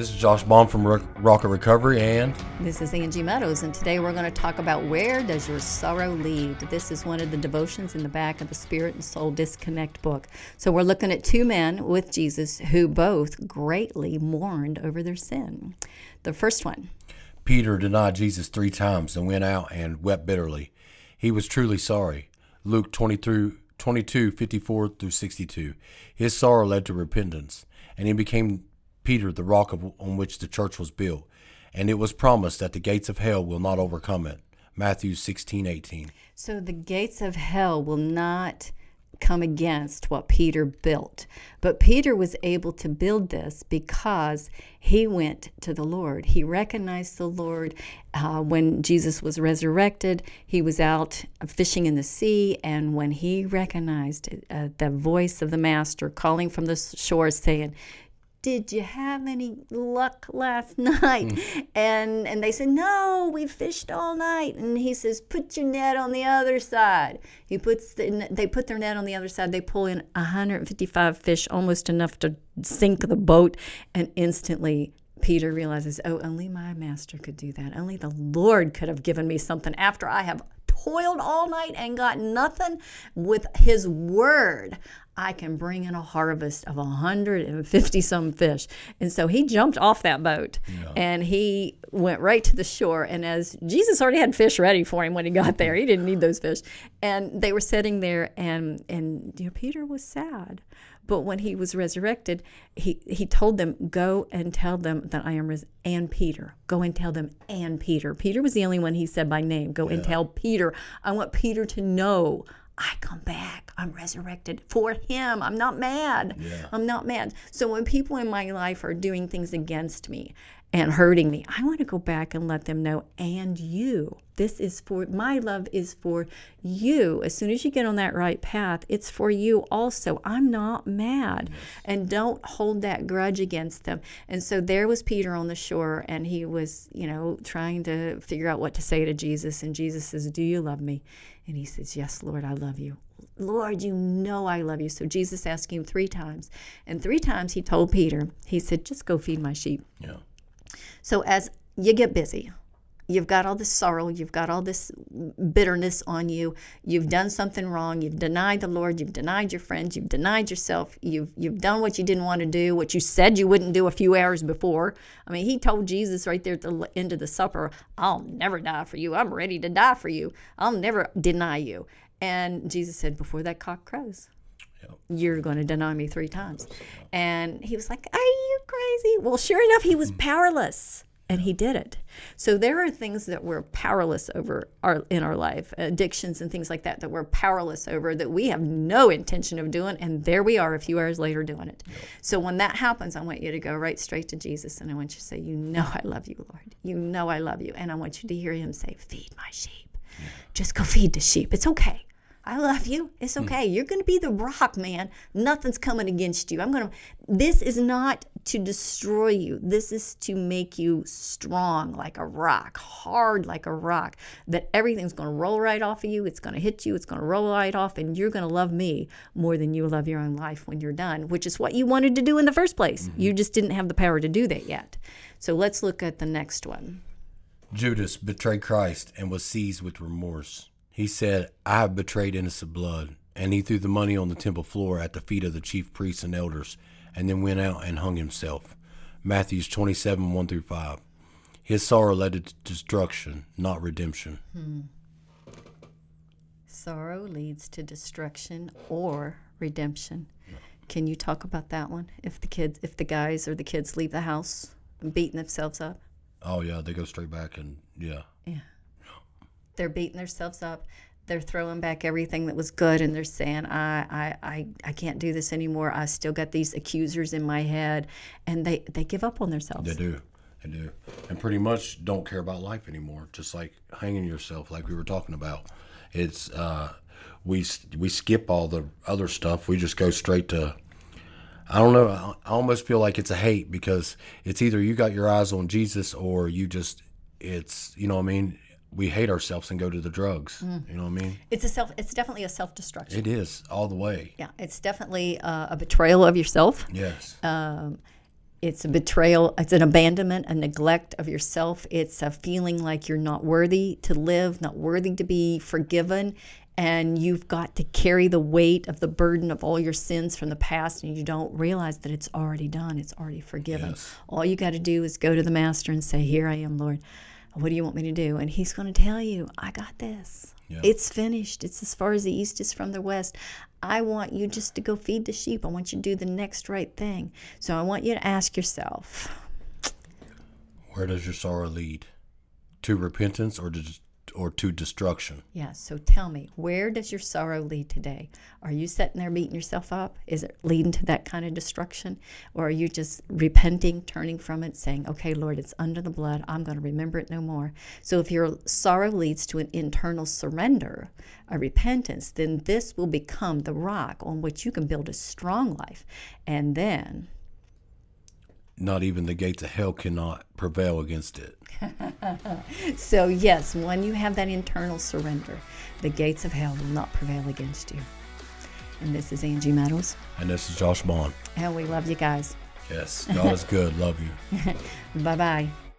This is Josh Baum from Rock Rocket Recovery, and This is Angie Meadows, and today we're going to talk about where does your sorrow lead. This is one of the devotions in the back of the Spirit and Soul Disconnect book. So we're looking at two men with Jesus who both greatly mourned over their sin. The first one, Peter denied Jesus three times and went out and wept bitterly. He was truly sorry. Luke 22, 22 54 through 62. His sorrow led to repentance, and he became Peter, the rock of, on which the church was built. And it was promised that the gates of hell will not overcome it. Matthew 16 18. So the gates of hell will not come against what Peter built. But Peter was able to build this because he went to the Lord. He recognized the Lord. Uh, when Jesus was resurrected, he was out fishing in the sea. And when he recognized uh, the voice of the Master calling from the shore saying, did you have any luck last night? Mm. And and they said, no, we fished all night. And he says, put your net on the other side. He puts the, they put their net on the other side. They pull in 155 fish, almost enough to sink the boat. And instantly Peter realizes, oh, only my master could do that. Only the Lord could have given me something after I have toiled all night and got nothing. With his word, I can bring in a harvest of 150 some fish. And so he jumped off that boat yeah. and he went right to the shore. And as Jesus already had fish ready for him when he got there, he didn't need those fish. And they were sitting there, and, and you know, Peter was sad. But when he was resurrected, he, he told them, Go and tell them that I am res- and Peter. Go and tell them and Peter. Peter was the only one he said by name. Go yeah. and tell Peter. I want Peter to know I come back. I'm resurrected for him. I'm not mad. Yeah. I'm not mad. So when people in my life are doing things against me and hurting me, I want to go back and let them know, and you. This is for my love is for you. As soon as you get on that right path, it's for you also. I'm not mad. Yes. And don't hold that grudge against them. And so there was Peter on the shore, and he was, you know, trying to figure out what to say to Jesus. And Jesus says, Do you love me? And he says, Yes, Lord, I love you. Lord, you know I love you. So Jesus asked him three times. And three times he told Peter, He said, Just go feed my sheep. Yeah. So as you get busy, you've got all this sorrow, you've got all this bitterness on you, you've done something wrong, you've denied the Lord, you've denied your friends, you've denied yourself, you've you've done what you didn't want to do, what you said you wouldn't do a few hours before. I mean, he told Jesus right there at the end of the supper, I'll never die for you. I'm ready to die for you. I'll never deny you. And Jesus said, before that cock crows, you're going to deny me three times. And he was like, Are you crazy? Well, sure enough, he was hmm. powerless and he did it. So there are things that we're powerless over our, in our life, addictions and things like that, that we're powerless over that we have no intention of doing. And there we are a few hours later doing it. Yep. So when that happens, I want you to go right straight to Jesus and I want you to say, You know, I love you, Lord. You know, I love you. And I want you to hear him say, Feed my sheep. Yeah. Just go feed the sheep. It's okay. I love you. It's hmm. okay. Mm. You're going to be the rock, man. Nothing's coming against you. I'm going to, this is not to destroy you. This is to make you strong like a rock, hard like a rock, that everything's going to roll right off of you. It's going to hit you. It's going to roll right off. And you're going to love me more than you love your own life when you're done, which is what you wanted to do in the first place. Mm-hmm. You just didn't have the power to do that yet. So let's look at the next one. Judas betrayed Christ and was seized with remorse. He said, I have betrayed innocent blood. And he threw the money on the temple floor at the feet of the chief priests and elders, and then went out and hung himself. Matthews 27 1 through 5. His sorrow led to destruction, not redemption. Hmm. Sorrow leads to destruction or redemption. Can you talk about that one? If the kids, if the guys or the kids leave the house beating themselves up? Oh yeah, they go straight back and yeah. Yeah. They're beating themselves up. They're throwing back everything that was good, and they're saying, I, I, I, I can't do this anymore. I still got these accusers in my head," and they they give up on themselves. They do. They do, and pretty much don't care about life anymore. Just like hanging yourself, like we were talking about. It's uh, we we skip all the other stuff. We just go straight to. I don't know. I almost feel like it's a hate because it's either you got your eyes on Jesus or you just it's you know what I mean we hate ourselves and go to the drugs. Mm. You know what I mean? It's a self. It's definitely a self destruction. It is all the way. Yeah, it's definitely uh, a betrayal of yourself. Yes. Um, It's a betrayal, it's an abandonment, a neglect of yourself. It's a feeling like you're not worthy to live, not worthy to be forgiven. And you've got to carry the weight of the burden of all your sins from the past, and you don't realize that it's already done, it's already forgiven. Yes. All you got to do is go to the Master and say, Here I am, Lord. What do you want me to do? And He's going to tell you, I got this. Yeah. It's finished. It's as far as the east is from the west. I want you just to go feed the sheep. I want you to do the next right thing. So I want you to ask yourself, Where does your sorrow lead? To repentance or to or to destruction? yeah, so tell me, where does your sorrow lead today? Are you sitting there beating yourself up? Is it leading to that kind of destruction? Or are you just repenting, turning from it, saying, okay, Lord, it's under the blood. I'm going to remember it no more. So if your sorrow leads to an internal surrender, a repentance, then this will become the rock on which you can build a strong life. And then Not even the gates of hell cannot prevail against it. So, yes, when you have that internal surrender, the gates of hell will not prevail against you. And this is Angie Meadows, And this is Josh Bond. and we love you guys. Yes, God is good. Love you. Bye bye.